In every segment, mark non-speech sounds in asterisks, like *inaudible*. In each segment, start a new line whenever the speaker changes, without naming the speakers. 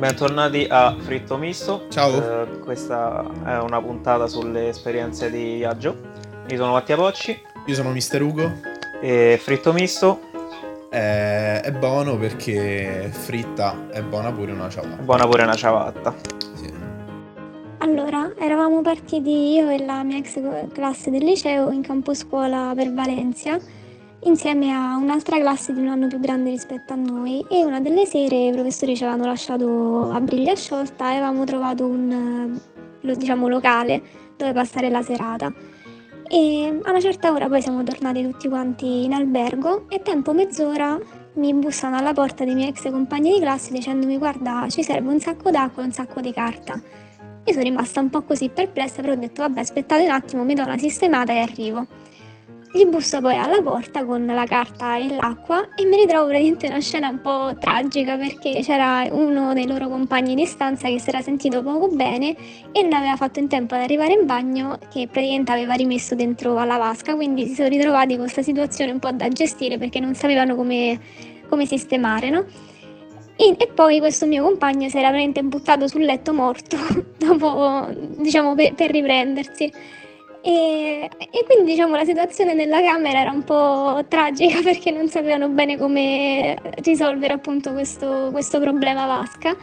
bentornati a Fritto Misto.
Ciao.
Eh, questa è una puntata sulle esperienze di viaggio. Io sono Mattia Pocci
Io sono Mister Ugo.
e Fritto Misto
Eh, è buono perché fritta è buona pure una ciabatta.
buona pure una ciabatta.
Sì.
Allora, eravamo partiti io e la mia ex classe del liceo in campo scuola per Valencia, insieme a un'altra classe di un anno più grande rispetto a noi e una delle sere i professori ci avevano lasciato a briglia sciolta e avevamo trovato un eh, diciamo, locale dove passare la serata. E a una certa ora poi siamo tornati tutti quanti in albergo e tempo mezz'ora mi bussano alla porta dei miei ex compagni di classe dicendomi guarda ci serve un sacco d'acqua e un sacco di carta. Io sono rimasta un po' così perplessa, però ho detto vabbè aspettate un attimo, mi do una sistemata e arrivo. Gli busso poi alla porta con la carta e l'acqua e mi ritrovo praticamente una scena un po' tragica perché c'era uno dei loro compagni di stanza che si era sentito poco bene e non aveva fatto in tempo ad arrivare in bagno che praticamente aveva rimesso dentro alla vasca, quindi si sono ritrovati con questa situazione un po' da gestire perché non sapevano come, come sistemare, no? E, e poi questo mio compagno si era veramente buttato sul letto morto *laughs* dopo, diciamo, per, per riprendersi. E, e quindi diciamo la situazione nella camera era un po' tragica *laughs* perché non sapevano bene come risolvere appunto questo, questo problema vasca.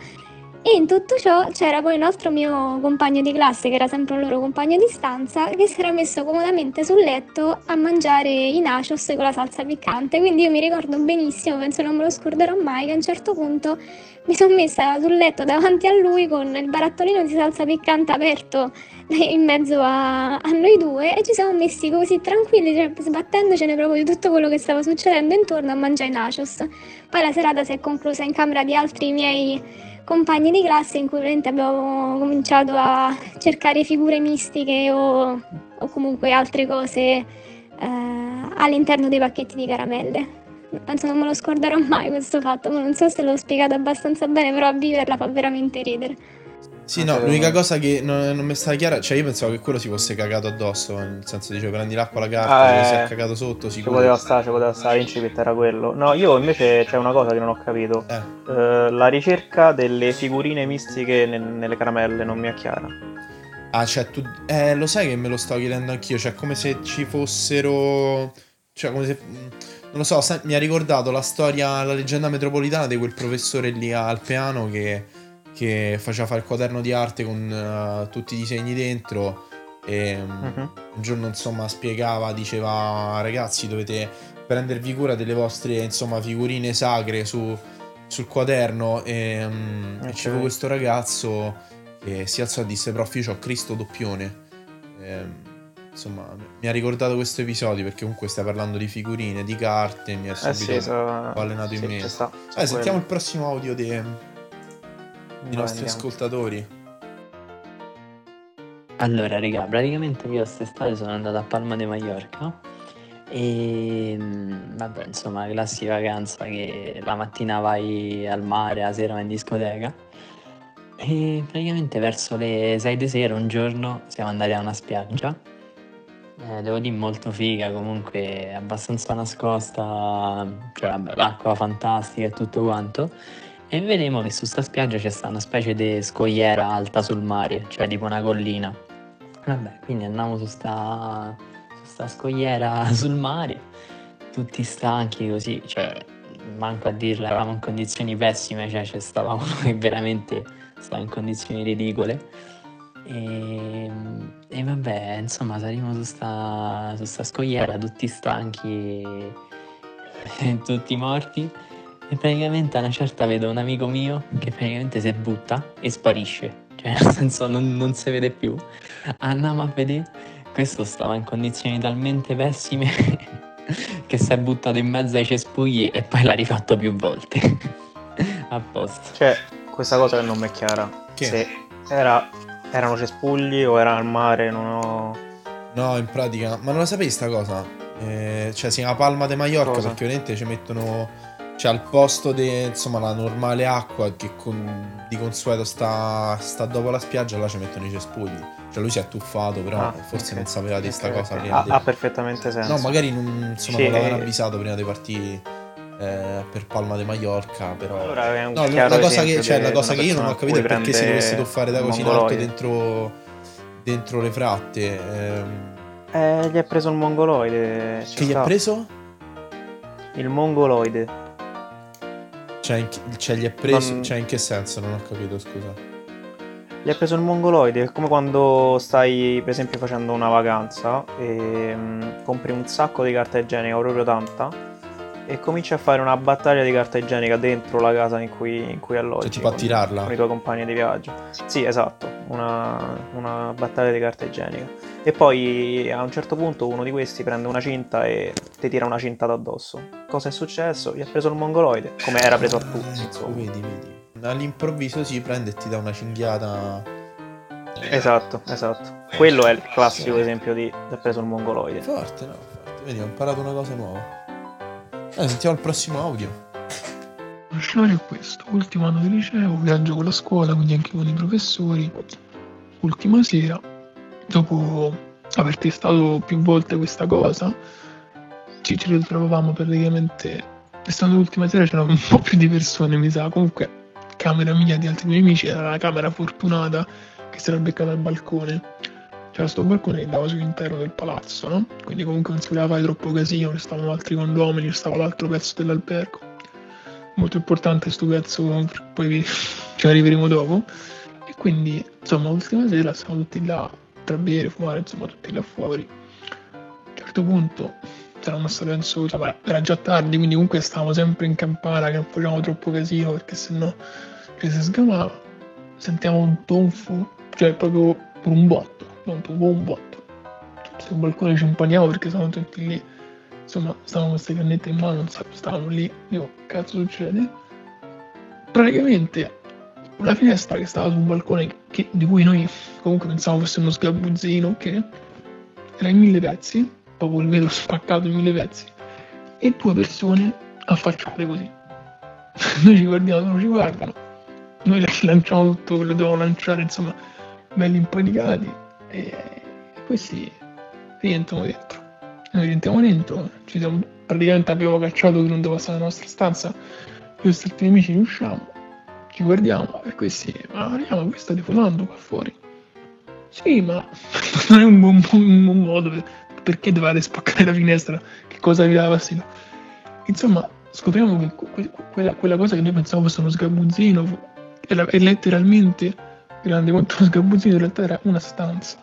E in tutto ciò c'era poi un altro mio compagno di classe, che era sempre un loro compagno di stanza, che si era messo comodamente sul letto a mangiare i nachos con la salsa piccante. Quindi io mi ricordo benissimo, penso non me lo scorderò mai, che a un certo punto mi sono messa sul letto davanti a lui con il barattolino di salsa piccante aperto in mezzo a, a noi due e ci siamo messi così tranquilli, cioè, sbattendocene proprio di tutto quello che stava succedendo intorno a mangiare i nachos. Poi la serata si è conclusa in camera di altri miei compagni di classe in cui abbiamo cominciato a cercare figure mistiche o, o comunque altre cose eh, all'interno dei pacchetti di caramelle. Penso non me lo scorderò mai questo fatto, non so se l'ho spiegato abbastanza bene, però a viverla fa veramente ridere.
Sì, no, l'unica cosa che non, non mi sta chiara, cioè io pensavo che quello si fosse cagato addosso, nel senso dicevo prendi l'acqua, la carta,
Ah,
si
eh,
è cagato sotto,
Ci
sicuro.
poteva stare, ci poteva stare, l'incipit era quello. No, io invece c'è una cosa che non ho capito.
Eh,
Eh, la ricerca delle figurine mistiche ne- nelle caramelle non mi è chiara.
ah, cioè tu... Eh, lo sai che me lo sto chiedendo anch'io, cioè come se ci fossero... Cioè come se... Non lo so, mi ha ricordato la storia, la leggenda metropolitana di quel professore lì al piano che, che faceva fare il quaderno di arte con eh, tutti i disegni dentro e mm,
Mhm.
un giorno insomma spiegava, diceva ragazzi dovete prendervi cura delle vostre insomma figurine sacre su- sul quaderno e, mm, e
Ok.
ci fu questo ragazzo che si alzò e disse prof io c'ho Cristo doppione Ehm, insomma mi ha ricordato questo episodio perché comunque stai parlando di figurine, di carte mi
Eh
subito
sì, so-
ballenato in
sì,
mente.
ci sta, su
sentiamo il prossimo audio dei,
Vai,
nostri
andiamo.
ascoltatori
Allora, raga, praticamente io quest'estate sono andato a Palma de Mallorca e mm, vabbè, insomma, classica vacanza che la mattina vai al mare, la sera vai in discoteca e praticamente verso le 6 di sera un giorno siamo andati a una spiaggia. Eh, devo dire molto figa, comunque abbastanza nascosta, cioè vabbè, l'acqua fantastica e tutto quanto. E vedremo che su sta spiaggia c'è sta una specie di scogliera alta sul mare, cioè tipo una collina. Vabbè, quindi andiamo su sta, su sta scogliera *laughs* sul mare, tutti stanchi così, cioè manco a dirla, eravamo in condizioni pessime, cioè ci stavamo che veramente stava in condizioni ridicole. E, e vabbè, insomma, saremo su sta, su sta scogliera, tutti stanchi *laughs* tutti morti. E praticamente a una certa vedo un amico mio che praticamente si butta e sparisce. Cioè, *laughs* nel senso, non, non si vede più. Andiamo a vedere. Questo stava in condizioni talmente pessime *laughs* che si è buttato in mezzo ai cespugli e poi l'ha rifatto più volte. *laughs* a posto.
Cioè, questa cosa che non mi è chiara.
Che?
Se era, erano cespugli o era al mare, non ho...
No, in pratica, ma non la sapevi sta cosa? Eh, cioè, si chiama Palma de Mallorca
Cosa?
perché ovviamente ci mettono. Cioè, al posto di insomma la normale acqua che con- di consueto sta, sta dopo la spiaggia, là ci mettono i cespugli. Cioè, lui si è tuffato, però
Ah,
forse
ok.
non sapeva di sta
Ok,
cosa
ok.
prima
Ha,
di-
ha perfettamente senso.
No, magari non insomma
Sì,
non l'avevano avvisato prima di partire. eh, per Palma de Mallorca, però...
Allora è un
No, la cosa, che, cioè, la cosa che io non ho capito è perché si dovesse tuffare da così in alto dentro, dentro le fratte. ehm.
Eh, gli ha preso il mongoloide.
che gli ha preso?
Il mongoloide.
Cioè, in, che- cioè, gli ha preso...
Non-
Cioè, in che senso? Non ho capito, scusa.
Gli ha preso il mongoloide. È come quando stai, per esempio, facendo una vacanza e mm, compri un sacco di carta igienica, proprio tanta, e cominci a fare una battaglia di carta igienica dentro la casa in cui, in cui alloggi.
Cioè, tipo a
con-
tirarla.
Con i tuoi compagni di viaggio. Sì, esatto. Una, una battaglia di carta igienica. E poi a un certo punto uno di questi prende una cinta e ti tira una cinta addosso. Cosa è successo? Gli ha preso il mongoloide, come era preso a tutti,
Ah, ecco,
insomma.
vedi, vedi. All'improvviso si prende e ti dà una cinghiata.
Esatto, esatto. Quello è il classico esempio di ti ha preso il mongoloide.
Forte, no? Forte. Vedi, ho imparato una cosa nuova. Dai, sentiamo il prossimo audio.
Scenario è questo, ultimo anno di liceo, viaggio con la scuola, quindi anche con i professori. Ultima sera, dopo aver testato più volte questa cosa, ci, ci ritrovavamo praticamente, essendo l'ultima sera c'erano un po' più di persone, mi sa, comunque camera mia di altri miei amici, era la camera fortunata che si era beccata al balcone. C'era sto balcone che dava sull'interno del palazzo, no? Quindi comunque non si poteva fare troppo casino, ci stavano altri condomini, ci stava l'altro pezzo dell'albergo molto importante sto pezzo, poi ci arriveremo dopo. E quindi, insomma, l'ultima sera siamo tutti là tra bere, fumare, insomma, tutti là fuori. A un certo punto saranno state penso, insomma, era già tardi, quindi comunque stavamo sempre in campana, che non facevamo troppo casino, perché sennò ci si sgamava. Sentiamo un tonfo, cioè proprio per un botto, non proprio un botto. Sul balcone ci impaniamo perché stavamo tutti lì insomma, stavamo queste cannette in mano, stavamo lì, io, cazzo succede? Praticamente una finestra che stava su un balcone che- di cui noi comunque pensavamo fosse uno sgabuzzino, che era in mille pezzi, proprio il vetro spaccato in mille pezzi, e due persone affacciate così. *laughs* noi ci guardiamo, loro ci guardano, noi lanciamo tutto quello che dovevamo lanciare, insomma, belli impanicati, e questi rientrano dentro. Noi rientriamo dentro, ci siamo, praticamente abbiamo cacciato chi non doveva stare nella nostra stanza, io e altri amici ne usciamo, ci guardiamo e questi, ma Mariano, voi state fumando qua fuori? Sì, ma *laughs* non è un buon, un buon modo, per- perché dovete spaccare la finestra? Che cosa vi dava fastidio? Insomma, scopriamo che que- quella, quella cosa che noi pensavamo fosse uno sgabuzzino fu- era, è letteralmente grande quanto uno sgabuzzino, in realtà era una stanza.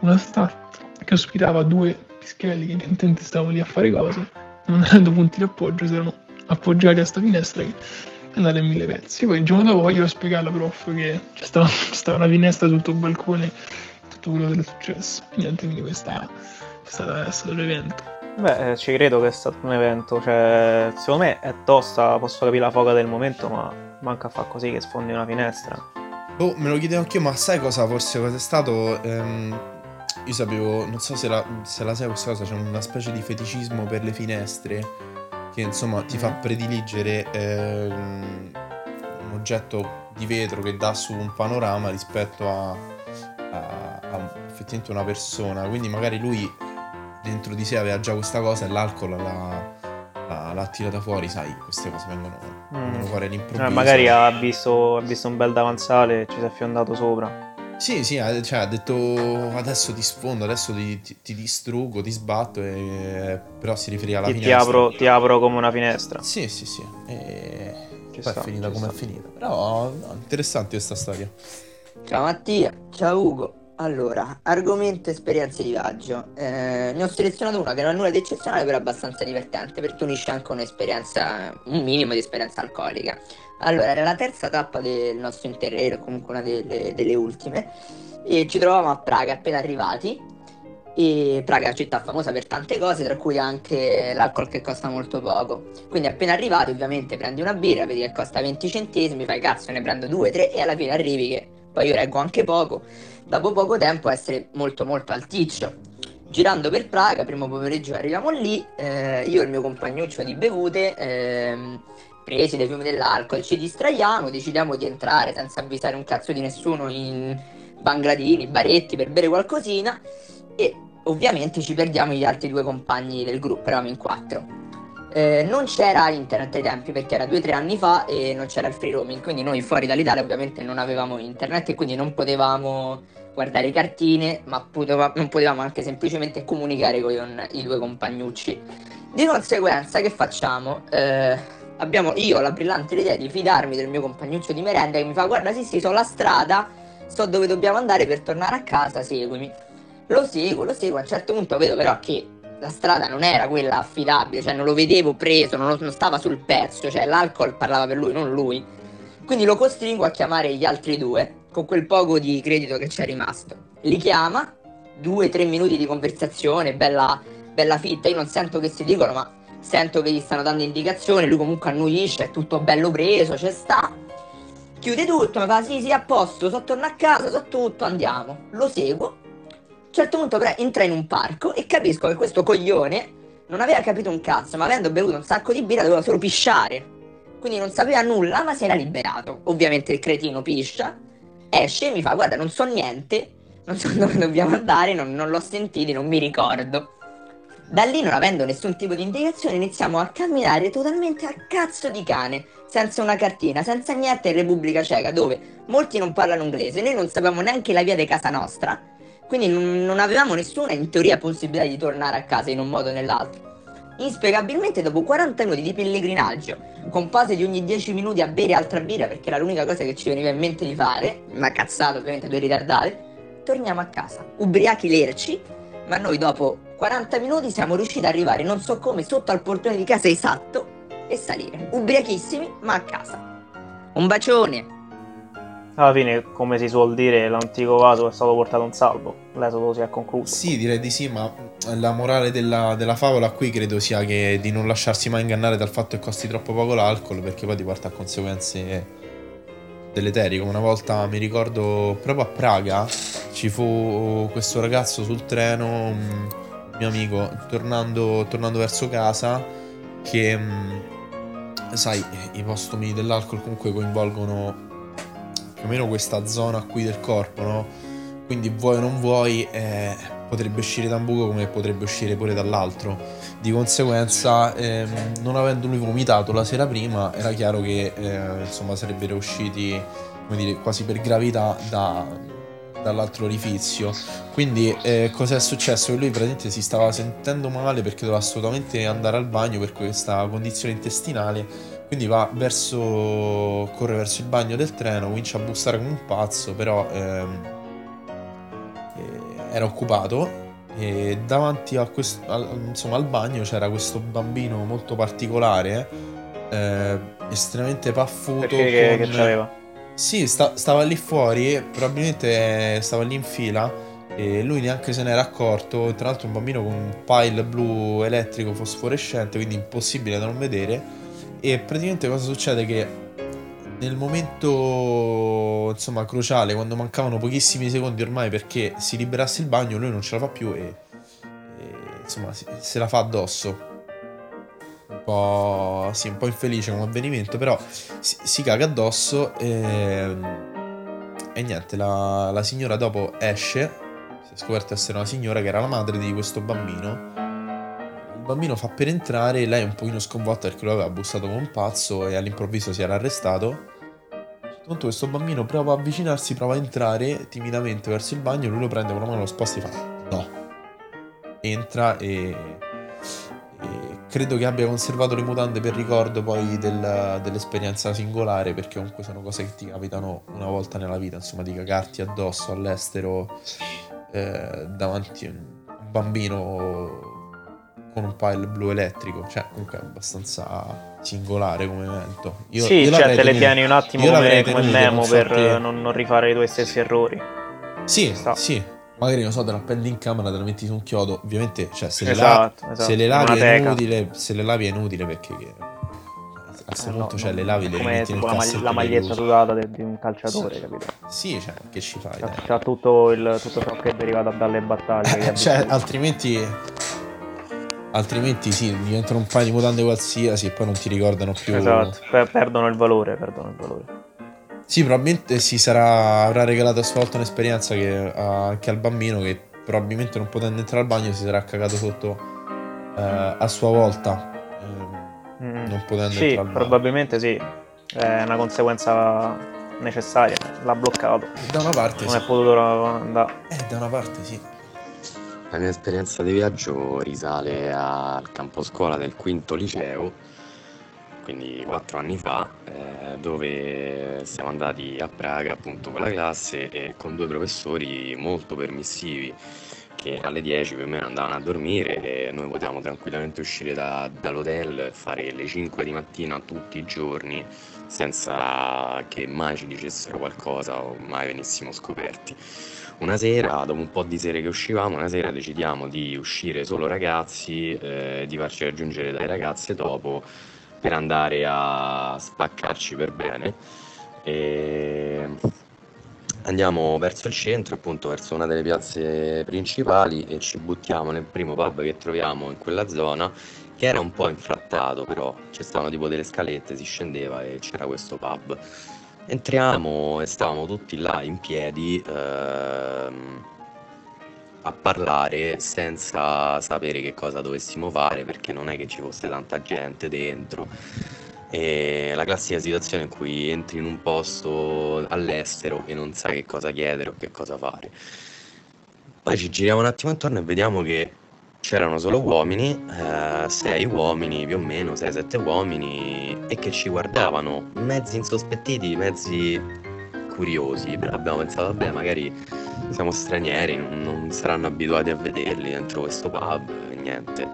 Una stanza che ospitava due pischelli che evidentemente stavano lì a fare cose, non avendo punti di appoggio, si erano appoggiati a sta finestra che è andata in mille pezzi. Poi il giorno dopo voglio spiegare alla prof che c'è stava, *laughs* c'è stava una finestra sotto il balcone, tutto quello che è successo. E niente, quindi questa è stata, è stato l'evento.
Beh, eh, ci credo che è stato un evento, cioè, secondo me è tosta, posso capire la foga del momento, ma manca a far così che sfondi una finestra.
Boh, me lo chiedevo anch'io, ma sai cosa forse cosa è stato? Ehm, io sapevo, non so se la, se la sai questa cosa, c'è una specie di feticismo per le finestre che insomma ti fa prediligere ehm, un oggetto di vetro che dà su un panorama rispetto a, a- a effettivamente una persona. Quindi magari lui dentro di sé aveva già questa cosa e l'alcol l'ha, l'ha- l'ha tirata fuori, sai, queste cose vengono, vengono fuori all'improvviso.
Eh, magari ha visto, ha visto un bel davanzale e ci si è fiondato sopra.
Sì, sì, ha, cioè, ha detto adesso ti sfondo, adesso ti, ti- ti distruggo, ti sbatto, e... però si riferiva alla
Ti, ti
finestra.
apro, ti apro come una finestra.
Sì, sì, sì. E...
Ci
poi
sta,
è finita come è finita. Però no, interessante questa storia.
Ciao Mattia, ciao Ugo. Allora, argomento esperienze di viaggio. Eh, ne ho selezionato una che non ha nulla di eccezionale, però è abbastanza divertente perché unisce anche un'esperienza, un minimo di esperienza alcolica. Allora, era la terza tappa del nostro interrail, comunque una delle, delle ultime, e ci trovavamo a Praga appena arrivati. E Praga è una città famosa per tante cose, tra cui anche l'alcol che costa molto poco. Quindi appena arrivati, ovviamente, prendi una birra, vedi che costa 20 centesimi, fai cazzo, ne prendo due, tre e alla fine arrivi che poi io reggo anche poco. Dopo poco tempo essere molto molto alticcio. Girando per Praga, primo pomeriggio arriviamo lì, eh, io e il mio compagnuccio di bevute, ehm, presi dai fiumi dell'alcol, ci distraiamo, decidiamo di entrare senza avvisare un cazzo di nessuno in bangladini, baretti per bere qualcosina e ovviamente ci perdiamo gli altri due compagni del gruppo, eravamo in quattro. Eh, non c'era internet ai tempi perché era due o tre anni fa e non c'era il free roaming, quindi noi fuori dall'Italia ovviamente non avevamo internet e quindi non potevamo guardare cartine, ma poteva, non potevamo anche semplicemente comunicare con i due compagnucci. Di conseguenza che facciamo? Eh, abbiamo io la brillante idea di fidarmi del mio compagnuccio di merenda che mi fa guarda sì sì, so la strada, so dove dobbiamo andare per tornare a casa, seguimi. Lo seguo, lo seguo, a un certo punto vedo però che la strada non era quella affidabile, cioè non lo vedevo preso, non, non stava sul pezzo, cioè l'alcol parlava per lui, non lui. Quindi lo costringo a chiamare gli altri due, con quel poco di credito che c'è rimasto. Li chiama, due tre minuti di conversazione, bella, bella fitta, io non sento che si dicono, ma sento che gli stanno dando indicazioni, lui comunque annuisce, è tutto bello preso, c'è sta. Chiude tutto, mi fa sì sì a posto, so torno a casa, so tutto, andiamo. Lo seguo, certo punto però entra in un parco e capisco che questo coglione non aveva capito un cazzo, ma avendo bevuto un sacco di birra doveva solo pisciare. Quindi non sapeva nulla, ma si era liberato. Ovviamente il cretino piscia, esce e mi fa, guarda, non so niente, non so *laughs* dove dobbiamo andare, non, non l'ho sentito, non mi ricordo. Da lì, non avendo nessun tipo di indicazione, iniziamo a camminare totalmente a cazzo di cane, senza una cartina, senza niente in Repubblica Ceca, dove molti non parlano inglese, noi non sapevamo neanche la via di casa nostra quindi non avevamo nessuna, in teoria, possibilità di tornare a casa in un modo o nell'altro. Inspiegabilmente, dopo 40 minuti di pellegrinaggio, con pause di ogni 10 minuti a bere altra birra, perché era l'unica cosa che ci veniva in mente di fare, una cazzata ovviamente, due ritardate, torniamo a casa, ubriachi lerci, ma noi dopo 40 minuti siamo riusciti ad arrivare, non so come, sotto al portone di casa esatto e salire. Ubriachissimi, ma a casa. Un bacione!
Alla fine, come si suol dire, l'antico vaso è stato portato in salvo. L'esodo si è concluso.
Sì, direi di sì, ma la morale della, della, favola qui credo sia che di non lasciarsi mai ingannare dal fatto che costi troppo poco l'alcol, perché poi ti porta a conseguenze deleterie. Una volta mi ricordo proprio a Praga ci fu questo ragazzo sul treno, un mio amico, tornando, tornando verso casa, che sai, i postumi dell'alcol comunque coinvolgono più o meno questa zona qui del corpo, no? Quindi vuoi o non vuoi, eh, potrebbe uscire da un buco come potrebbe uscire pure dall'altro. Di conseguenza, ehm, non avendo lui vomitato la sera prima, era chiaro che eh, insomma sarebbero usciti, come dire, quasi per gravità da, dall'altro orifizio. Quindi eh, cos'è successo? Che lui praticamente si stava sentendo male perché doveva assolutamente andare al bagno per questa condizione intestinale quindi va verso. corre verso il bagno del treno, comincia a bussare come un pazzo, però ehm, eh, era occupato. E davanti a questo, al, insomma, al bagno c'era questo bambino molto particolare, eh, estremamente paffuto.
Perché con... che c'aveva?
Sì, sta, stava lì fuori, probabilmente stava lì in fila e lui neanche se n'era accorto. Tra l'altro, un bambino con un pile blu elettrico fosforescente, quindi impossibile da non vedere e praticamente cosa succede? Che nel momento insomma cruciale, quando mancavano pochissimi secondi ormai perché si liberasse il bagno, lui non ce la fa più e, e insomma se la fa addosso. Un po', sì, un po' infelice come avvenimento, però si, si caga addosso e, e niente, la, la signora dopo esce, si è scoperto essere una signora che era la madre di questo bambino bambino fa per entrare, lei è un pochino sconvolta perché lo aveva bussato come un pazzo e all'improvviso si era arrestato. Punto questo bambino prova a avvicinarsi, prova a entrare timidamente verso il bagno, lui lo prende con la mano, lo sposta e fa no. Entra e, e credo che abbia conservato le mutande per ricordo poi del, dell'esperienza singolare perché comunque sono cose che ti capitano una volta nella vita, insomma di cagarti addosso all'estero eh, davanti a un bambino con un pile blu elettrico, cioè comunque è abbastanza singolare come evento.
Io, sì, io cioè te le tieni un attimo come, come memo per che... non, non, rifare i tuoi stessi errori.
Sì, sì. Magari non so, te la appendi in camera, te la metti su un chiodo. Ovviamente, cioè, se, esatto, le, la... esatto. se le lavi è inutile, se le lavi è inutile perché a questo punto no, cioè, le lavi le metti nel
la, mag- la maglietta sudata di un calciatore,
sì.
capito?
Sì, cioè, che ci fai? C'ha,
c'ha tutto, il, tutto ciò che è derivato dalle battaglie. *laughs*
Cioè, altrimenti Altrimenti sì, diventano un paio di mutande qualsiasi e poi non ti ricordano più.
Esatto, perdono il valore, perdono il valore.
Sì, probabilmente si sarà, avrà regalato a sua volta un'esperienza che, anche al bambino che probabilmente non potendo entrare al bagno si sarà cagato sotto eh, a sua volta. Eh,
Mm.
non potendo
Sì,
entrare al bar.
probabilmente sì. È una conseguenza necessaria. L'ha bloccato.
Da una parte
Non
sì.
è potuto andare.
Eh, da una parte sì.
La mia esperienza di viaggio risale al campo scuola del quinto liceo, quindi quattro anni fa, eh, dove siamo andati a Praga appunto con la classe e con due professori molto permissivi che alle 10 più o meno andavano a dormire e noi potevamo tranquillamente uscire da- dall'hotel fare le 5 di mattina tutti i giorni senza che mai ci dicessero qualcosa o mai venissimo scoperti. Una sera, dopo un po' di sere che uscivamo, una sera decidiamo di uscire solo ragazzi, eh, di farci raggiungere dalle ragazze dopo per andare a spaccarci per bene. E andiamo verso il centro, appunto verso una delle piazze principali e ci buttiamo nel primo pub che troviamo in quella zona, che era un po' infrattato, però ci stavano tipo delle scalette, si scendeva e c'era questo pub. Entriamo e stavamo tutti là in piedi ehm, a parlare senza sapere che cosa dovessimo fare perché non è che ci fosse tanta gente dentro. E la classica situazione in cui entri in un posto all'estero e non sai che cosa chiedere o che cosa fare. Poi ci giriamo un attimo intorno e vediamo che c'erano solo uomini, eh, sei uomini più o meno, 6-7 uomini, e che ci guardavano, mezzi insospettiti, mezzi curiosi. Però abbiamo pensato, vabbè, magari siamo stranieri, non, non saranno abituati a vederli dentro questo pub, e niente.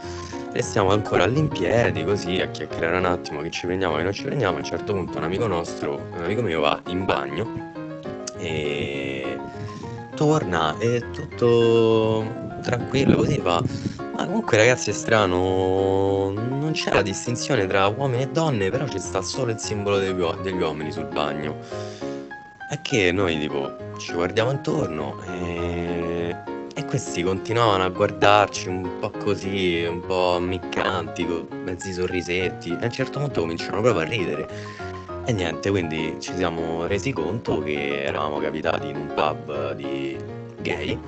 Restiamo ancora lì in piedi, così, a chiacchierare un attimo che ci prendiamo, che non ci prendiamo. A un certo punto un amico nostro, un amico mio va in bagno e torna e tutto tranquillo così fa ma comunque ragazzi è strano non c'è la distinzione tra uomini e donne però ci sta solo il simbolo degli, uo- degli uomini sul bagno. È che noi tipo ci guardiamo intorno e, e questi continuavano a guardarci un po' così un po' ammiccanti con mezzi sorrisetti. E a un certo punto cominciano proprio a ridere. E niente, quindi ci siamo resi conto che eravamo capitati in un pub di gay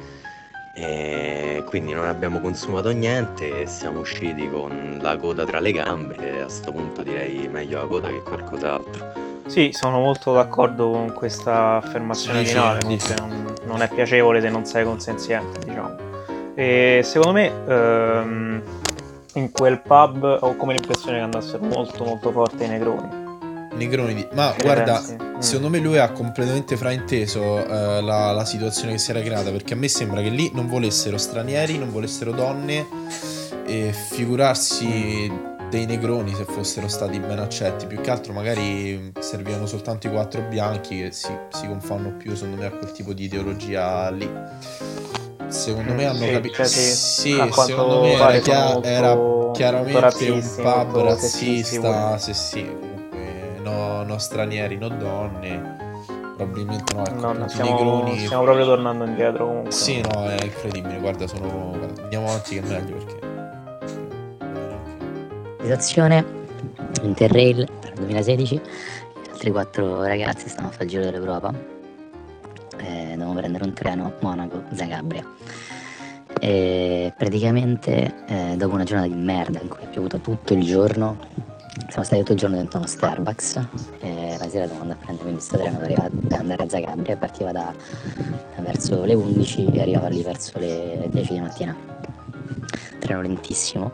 e quindi non abbiamo consumato niente e siamo usciti con la coda tra le gambe e a sto punto direi meglio la coda che qualcos'altro.
Sì, sono molto d'accordo con questa affermazione
Sì,
finale.
sì.
Non, non è piacevole se non sei consenziente, diciamo. E secondo me ehm, in quel pub ho come l'impressione che andassero molto molto forte i negroni.
Negroni di... Ma guarda?
Mm.
secondo me lui ha completamente frainteso eh, la, la situazione che si era creata perché a me sembra che lì non volessero stranieri, non volessero donne e figurarsi dei negroni se fossero stati ben accetti. Più che altro magari servivano soltanto i quattro bianchi che si, si confanno più secondo me a quel tipo di ideologia lì. Secondo me
Mm,
hanno
sì,
capito.
cioè sì,
Sì, secondo me era,
pare
chia-
sono molto-
era chiaramente un pub razzista. Sì, sì, comunque no, no stranieri, no donne. Probabilmente no, ecco,
No, no, stiamo,
negroni.
stiamo proprio tornando indietro comunque.
Sì, no, è incredibile. Guarda, sono. guarda, andiamo avanti che è meglio perché.
Situazione Interrail per il 2016, altri quattro ragazzi stavano a fare il giro dell'Europa, eh, dovevamo prendere un treno Monaco-Zagabria. E praticamente eh, dopo una giornata di merda in cui è piovuto tutto il giorno, siamo stati tutto il giorno dentro uno Starbucks e la sera dovevamo andare a prendere sto treno per andare a Zagabria, partiva da verso le 11 e arrivava lì verso le 10 di mattina. Treno lentissimo.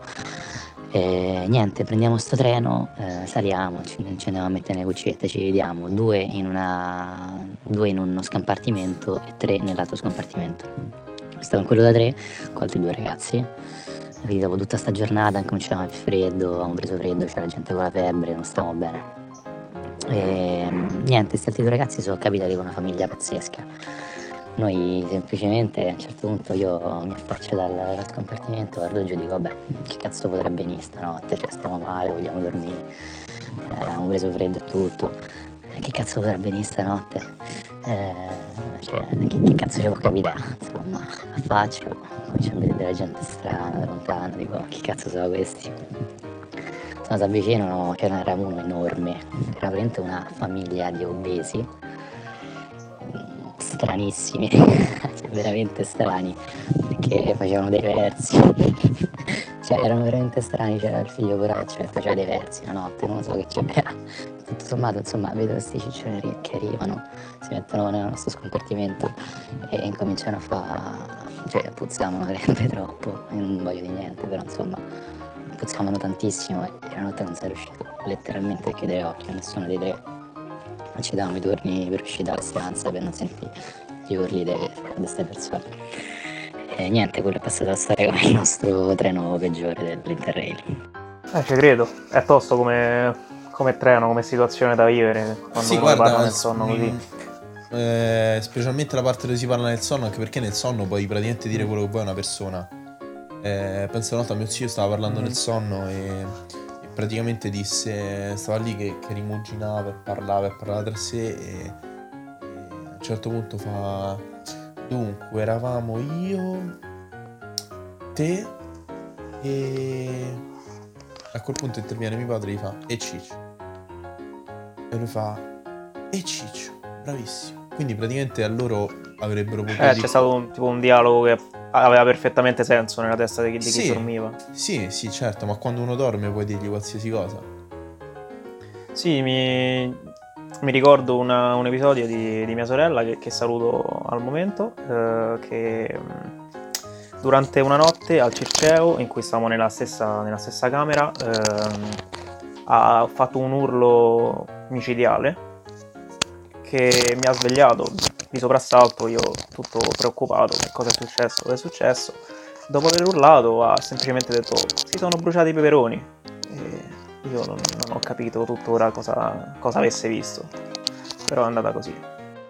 E niente, prendiamo sto treno, eh, saliamo, ci, ci andiamo a mettere nelle cuccette, ci vediamo, due in, una, due in uno scompartimento e tre nell'altro scompartimento. Stavo in quello da tre con altri due ragazzi. Dopo tutta sta giornata cominciavamo a fare freddo, avevamo preso freddo, c'era gente con la febbre, non stavamo bene. E niente, questi altri due ragazzi sono capitati con una famiglia pazzesca. Noi semplicemente a un certo punto io mi affaccio dal, dal scompartimento, guardo giù e dico vabbè, che cazzo potrebbe venire stanotte, cioè stiamo male, vogliamo dormire, eh, abbiamo preso freddo e tutto, Eh, che cazzo potrebbe venire stanotte? Eh, cioè, che, che cazzo ci può capitare? Insomma, affaccio, comincio a vedere della gente strana da lontano, dico che cazzo sono questi? Insomma, si avvicinano, c'era un ramuno enorme, era veramente una famiglia di obesi, stranissimi, *laughs* cioè, veramente strani, perché facevano dei versi, *laughs* cioè, erano veramente strani, c'era il figlio però cioè, faceva dei versi la notte, non so che c'era. Tutto sommato, insomma, vedo questi ciccioni che arrivano, si mettono nel nostro scompartimento e incominciano a fare, cioè puzzavano veramente troppo, e non voglio di niente, però insomma, puzzavano tantissimo e la notte non sei riuscito letteralmente a chiudere occhio a nessuno dei tre. Ci davamo i turni per uscire dalla stanza per non sentire gli urli di queste persone. E niente, quello è passato a storia come il nostro treno peggiore dell'Interrail.
Eh, ci credo. È tosto come, come treno, come situazione da vivere quando
Sì, guarda,
parla nel sonno
mm,
così.
eh, specialmente la parte dove si parla nel sonno, anche perché nel sonno puoi praticamente dire quello che vuoi a una persona. Eh, penso una volta mio zio stava parlando
Mhm.
nel sonno e, e praticamente disse, stava lì che, che rimuginava e parlava e parlava tra sé e, e a un certo punto fa, dunque eravamo io, te e a quel punto interviene mio padre e gli fa, e Ciccio. E lui fa, e Ciccio, bravissimo. Quindi praticamente a loro avrebbero potuto...
Eh, c'è stato un, tipo un dialogo che aveva perfettamente senso nella testa di chi,
Sì.
dormiva.
Sì, sì, certo, ma quando uno dorme puoi dirgli qualsiasi cosa.
Sì, mi, mi ricordo una- un episodio di, di mia sorella che, che saluto al momento, eh, che mh, durante una notte al Circeo, in cui stavamo nella stessa, nella stessa camera, ehm, ha fatto un urlo micidiale che mi ha svegliato di soprassalto, io tutto preoccupato, che cosa è successo, cosa è successo. Dopo aver urlato ha semplicemente detto si sono bruciati i peperoni. E io non, non ho capito tuttora cosa, cosa avesse visto. Però è andata così.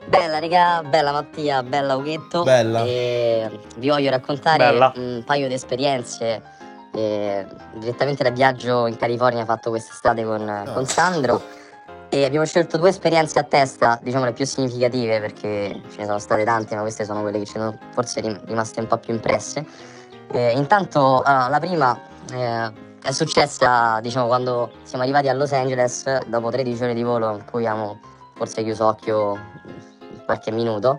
Bella raga, bella Mattia, bella Ughetto.
Bella.
E vi voglio raccontare
Bella.
un paio di esperienze eh, direttamente da viaggio in California fatto quest'estate con, con Sandro. E abbiamo scelto due esperienze a testa, diciamo le più significative perché ce ne sono state tante, ma queste sono quelle che ci sono forse rim- rimaste un po' più impresse. Eh, intanto, allora, la prima eh, è successa, diciamo, quando siamo arrivati a Los Angeles dopo 13 ore di volo, in cui abbiamo forse chiuso occhio qualche minuto,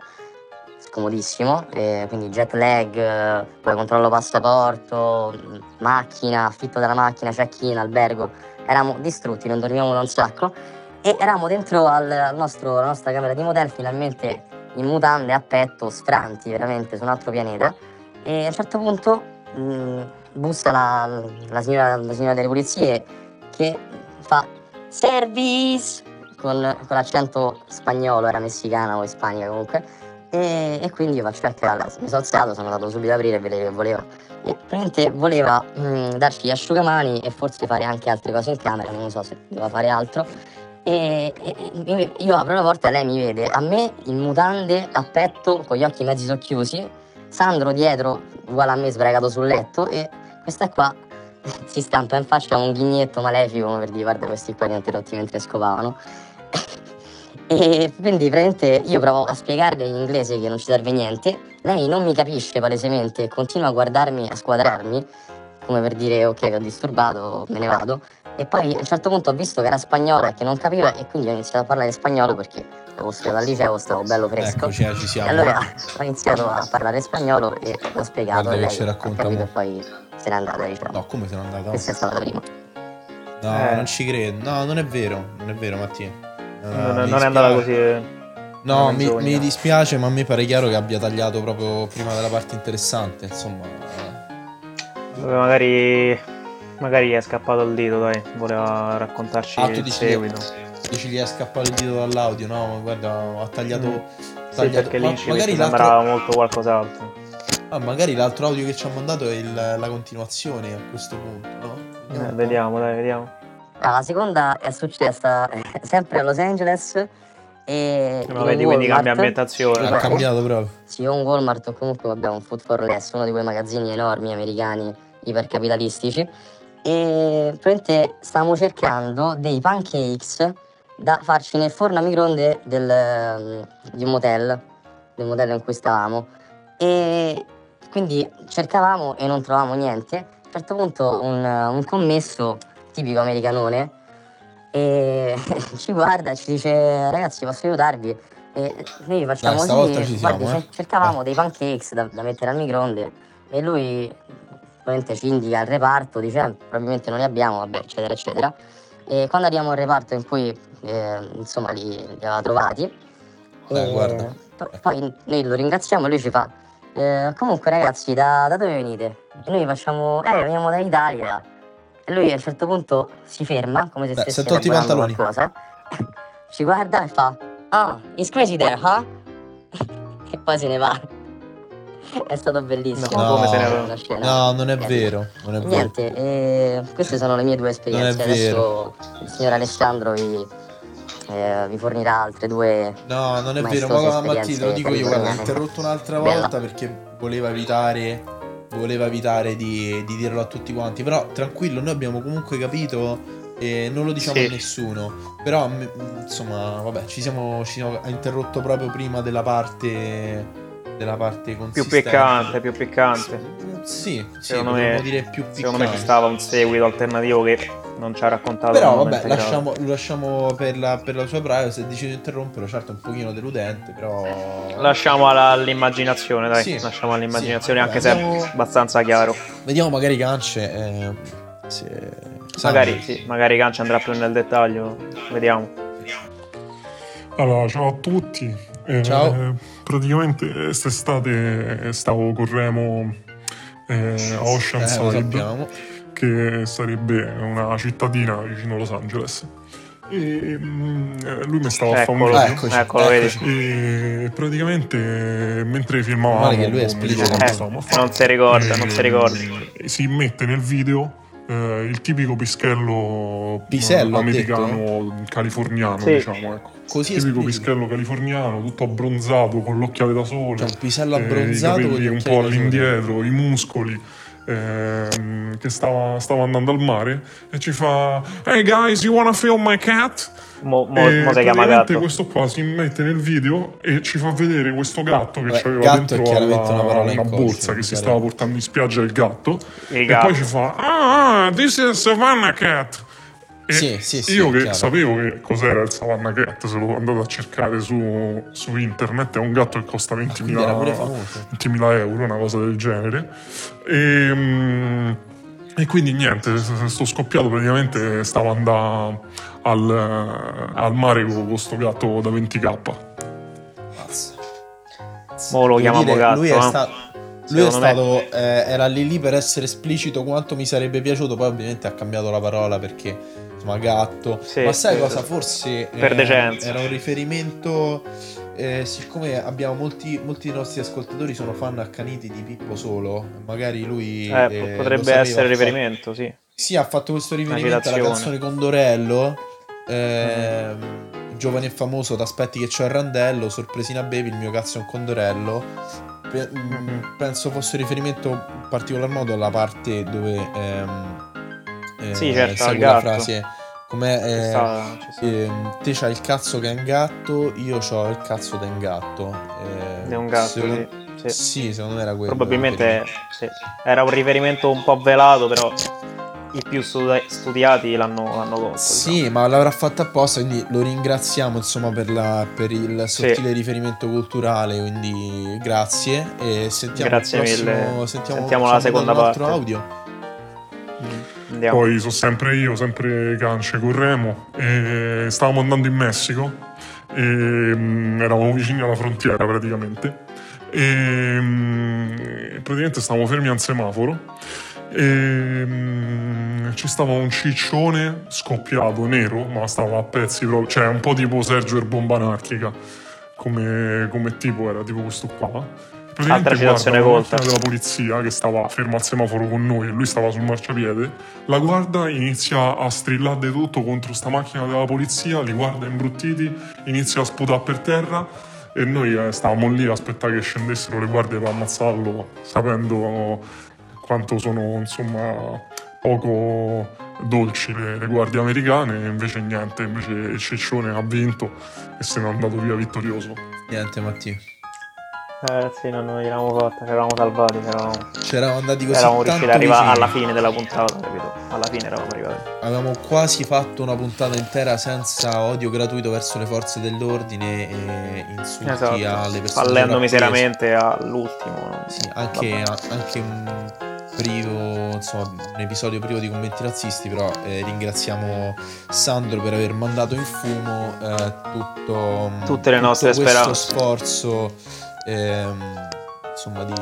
scomodissimo, eh, quindi jet lag, eh, poi controllo passaporto, macchina, affitto della macchina, check-in, albergo, eravamo distrutti, non dormivamo da un sacco e eravamo dentro al, nostro, alla nostra camera di motel finalmente in mutande a petto, sfranti veramente su un altro pianeta. E a un certo punto mh, bussa la, la signora, la signora delle pulizie che fa service! con, con l'accento spagnolo, era messicana o ispanica comunque e, e quindi io faccio entrare, mi sono alzato, sono andato subito ad aprire e vedere che voleva e praticamente voleva mh, darci gli asciugamani e forse fare anche altre cose in camera, non so se doveva fare altro. E, e- io apro la porta e lei mi vede. A me in mutande a petto con gli occhi mezzi socchiusi Sandro dietro uguale a me sbragato sul letto e questa qua *laughs* si stampa in faccia un ghignetto malefico per dire guarda questi qua li ho interrotti mentre scopavano *laughs* e quindi praticamente io provo a spiegarle in inglese che non ci serve niente lei non mi capisce palesemente e continua a guardarmi a squadrarmi come per dire ok ho disturbato me ne vado e poi a un certo punto ho visto che era spagnola e che non capiva e quindi ho iniziato a parlare spagnolo perché avevo studiato al liceo stavo bello fresco
Eccoci, eh, ci siamo.
e allora ho iniziato a parlare spagnolo e ho spiegato
Guarda
e
che
lei
ci racconta
e poi se n'è andata diciamo
No, come se n'è andata?
questa è stata la prima
No,
Eh.
non ci credo. No, non è vero. Non è vero, Mattia. No,
non, non è andata così.
No,
una
mi, mi dispiace, ma a me pare chiaro che abbia tagliato proprio prima della parte interessante. Insomma, eh.
Vabbè, magari, magari gli è scappato il dito, dai. Voleva raccontarci
Ah,
il seguito.
dici gli è scappato il dito dall'audio. No, ma guarda, ha tagliato.
Mm.
ha
Sì,
tagliato-
perché
ma
l'incidente
magari
sembrava molto qualcos'altro.
ah, magari l'altro audio che ci ha mandato è il- la continuazione a questo punto, no?
Eh,
un po'.
vediamo, dai, vediamo.
Ah, la seconda è successa eh, sempre a Los Angeles e
Ma
in
vedi, quindi cambia
Walmart.
ambientazione.
Ha cambiato proprio.
Sì, un Walmart o comunque abbiamo un Food for Less, uno di quei magazzini enormi americani ipercapitalistici. E praticamente stavamo cercando dei pancakes da farci nel forno a microonde del, ehm, di un motel, del motel in cui stavamo. E quindi cercavamo e non trovavamo niente. A un certo punto un, un commesso tipico americanone e *laughs* ci guarda e ci dice ragazzi posso aiutarvi? E noi facciamo
Dai, stavolta
sì,
ci siamo,
guardi,
eh.
cer- cercavamo dei pancakes da, da mettere al microonde e lui ovviamente ci indica il reparto, dice "Eh, probabilmente non li abbiamo, vabbè, eccetera, eccetera. E quando arriviamo al reparto in cui eh, insomma li, li aveva trovati,
Eh,
eh, poi noi lo ringraziamo e lui ci fa "Eh, comunque ragazzi da, da dove venite? E noi facciamo eh veniamo dall'Italia e lui a un certo punto si ferma come se
Beh,
stesse
è tolti i pantaloni.
qualcosa *laughs* ci guarda e fa ah it's crazy there huh? *laughs* e poi se ne va è stato bellissimo
No, come se ne va?
una scena
No, non è vero. Non è vero.
Niente, eh, queste sono le mie due esperienze. Adesso il signor Alessandro vi, eh, vi fornirà altre due.
No, non è vero, ma Matti, te lo dico io, guarda, l'ho
californiane.
interrotto un'altra
Bella.
volta perché voleva evitare voleva evitare di, di dirlo a tutti quanti, però tranquillo, noi abbiamo comunque capito e non lo diciamo
Sì.
a nessuno. Però m- insomma, vabbè, ci siamo, ci siamo interrotto proprio prima della parte della parte
Più piccante, più piccante.
Sì, sì,
Secondo me-
dire più piccante.
Secondo me ci stava un seguito alternativo che non ci ha raccontato.
Però vabbè, lasciamo, lo lasciamo per la, per la sua privacy. Se decide di interromperlo, certo è un pochino deludente, però.
Lasciamo alla- all'immaginazione, dai.
Sì,
Lasciamo all'immaginazione,
sì,
anche
vabbè,
se
andiamo-
è abbastanza chiaro.
Vediamo magari Cance. Eh, se...
Magari, sì, magari Cancia andrà più nel dettaglio. Vediamo.
Allora, ciao a tutti. Eh,
Ciao.
Praticamente quest'estate stavo con Remo eh, a
Eh, lo
Oceanside,
sappiamo.
Che sarebbe una cittadina vicino Los Angeles. E mm, eh, lui mi stava a fare un
Eccolo,
video.
Eccoci,
eccolo,
eccoci.
E praticamente mentre filmavamo,
che lui è esplicito.
Eh,
a
non si ricorda, non si ricorda.
eh, si mette nel video eh, il tipico pischello
Pisello,
eh,
ha
americano californiano,
Sì.
diciamo, ecco.
Così
Il tipico
esplicito.
pischello californiano, tutto abbronzato, con l'occhiale da sole.
C'è un pisello
eh,
abbronzato
i
con
capelli
gli
un po' all'indietro, i muscoli. Ehm, che stava, stava andando al mare e ci fa Hey guys, you wanna film my cat?
Mo, mo,
e
mo
questo qua si mette nel video e ci fa vedere questo gatto che
Beh,
c'aveva
gatto
dentro alla-
una
una
inconscia,
borsa che si stava portando in spiaggia il gatto
Il
e
gatto.
poi ci fa ah, this is Savannah Cat e
Sì, sì, sì,
io che
chiaro.
sapevo che cos'era il Savannah Cat se l'ho andato a cercare su, su internet è un gatto che costa 20.000
Quindi era pure famoso.
20.000 euro, una cosa del genere. E, mm, e quindi niente, sto scoppiato praticamente stavo andando al, al mare con questo gatto da 20k.
Mazza.
Mo lo chiamiamo
dire,
gatto.
Lui è,
eh.
sta- lui è
Secondo me-
stato. eh, era lì lì per essere esplicito quanto mi sarebbe piaciuto. Poi, ovviamente, ha cambiato la parola perché insomma, gatto.
Sì,
Ma sai
sì,
cosa?
sì.
Forse
Per
eh,
decenza.
era un riferimento. eh, siccome abbiamo molti, molti dei nostri ascoltatori sono fan accaniti di Pippo Solo, magari lui
Eh,
eh,
potrebbe
sapeva,
essere
fatto-
riferimento, sì.
Sì, ha fatto questo riferimento alla canzone Condorello. ehm, Giovane e famoso, t'aspetti che c'è il randello. Sorpresina baby, il mio cazzo è un condorello. Pe- mm. Penso fosse riferimento in particolar modo alla parte dove ehm, eh,
Sì, certo,
segue la frase com'è
Ci
eh,
sta-
ehm, te c'hai il cazzo che è un gatto, io c'ho il cazzo da un gatto. Eh,
È un gatto,
secondo-
sì, sì.
sì, secondo me era quello.
Probabilmente sì. era un riferimento un po' velato, però i più studi- studiati l'hanno, l'hanno colto.
Sì,
diciamo.
ma l'avrà fatta apposta, quindi lo ringraziamo insomma per, la- per il sottile riferimento culturale, quindi grazie e sentiamo
Grazie
prossimo,
mille.
Sentiamo,
Sentiamo la seconda parte.
audio.
Andiamo.
Poi sono sempre io, sempre Cance con Remo. E stavamo andando in Messico e mm, eravamo vicini alla frontiera praticamente. E mm, praticamente stavamo fermi a un semaforo e mm, ci stava un ciccione scoppiato nero, ma stava a pezzi proprio, cioè un po' tipo Sergio e bomba anarchica. Come, come tipo era tipo questo qua. Praticamente
Altra
la
colta.
macchina della polizia che stava fermo al semaforo con noi e lui stava sul marciapiede, la guarda, inizia a strillare di tutto contro sta macchina della polizia, li guarda imbruttiti, inizia a sputare per terra e noi eh, stavamo lì a aspettare che scendessero le guardie per ammazzarlo, sapendo quanto sono insomma poco dolci le, le guardie americane e invece niente, invece il ciccione ha vinto e se n'è andato via vittorioso.
Niente Mattia,
Eh sì, non gliel'avamo fatta, ci eravamo salvati, eravamo,
c'eravamo andati così
eravamo riusciti ad arrivare alla fine della puntata, capito? Alla fine eravamo arrivati.
Avevamo quasi fatto una puntata intera senza odio gratuito verso le forze dell'ordine e insulti alle
Esatto,
persone.
fallendo miseramente all'ultimo. no?
Sì, anche, anche un- privo, insomma, un episodio privo di commenti razzisti, però eh, ringraziamo Sandro per aver mandato in fumo eh, tutto,
Tutte le
tutto
nostre
questo
speranze.
sforzo ehm, insomma di,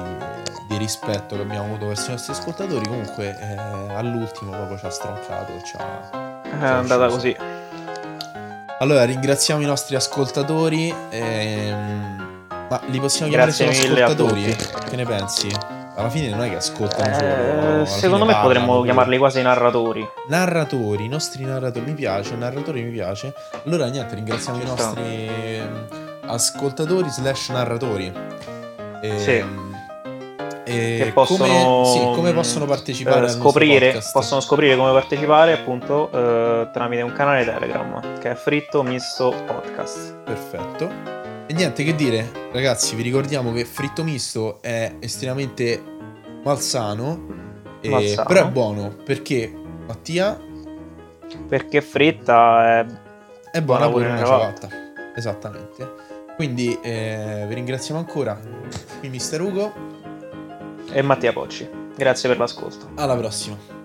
di rispetto che abbiamo avuto verso i nostri ascoltatori. Comunque eh, all'ultimo proprio ci ha stroncato ci ha...
È andata così.
Allora, ringraziamo i nostri ascoltatori. ehm, ma li possiamo chiamare
Grazie
solo ascoltatori? Che ne pensi? Alla fine non è che ascoltano solo.
Eh, secondo me
parlano
potremmo chiamarli quasi narratori.
Narratori, i nostri narratori, mi piace, narratori mi piace. Allora niente, ringraziamo
Ci
i
sta.
nostri ehm, ascoltatori slash narratori. Ehm,
Sì.
e
Che possono,
come, sì, come possono partecipare
eh,
al nostro
scoprire, possono scoprire come partecipare appunto eh, tramite un canale Telegram che è Fritto Misto Podcast.
Perfetto. E niente che dire, ragazzi, vi ricordiamo che fritto misto è estremamente malsano, e-
Malsano.
però è buono perché Mattia
Perché fritta è
è buona
Buona
pure
una
ciabatta. Esattamente. Quindi eh, vi ringraziamo ancora. Qui Mister Ugo,
e Mattia Pocci. Grazie per l'ascolto.
alla prossima.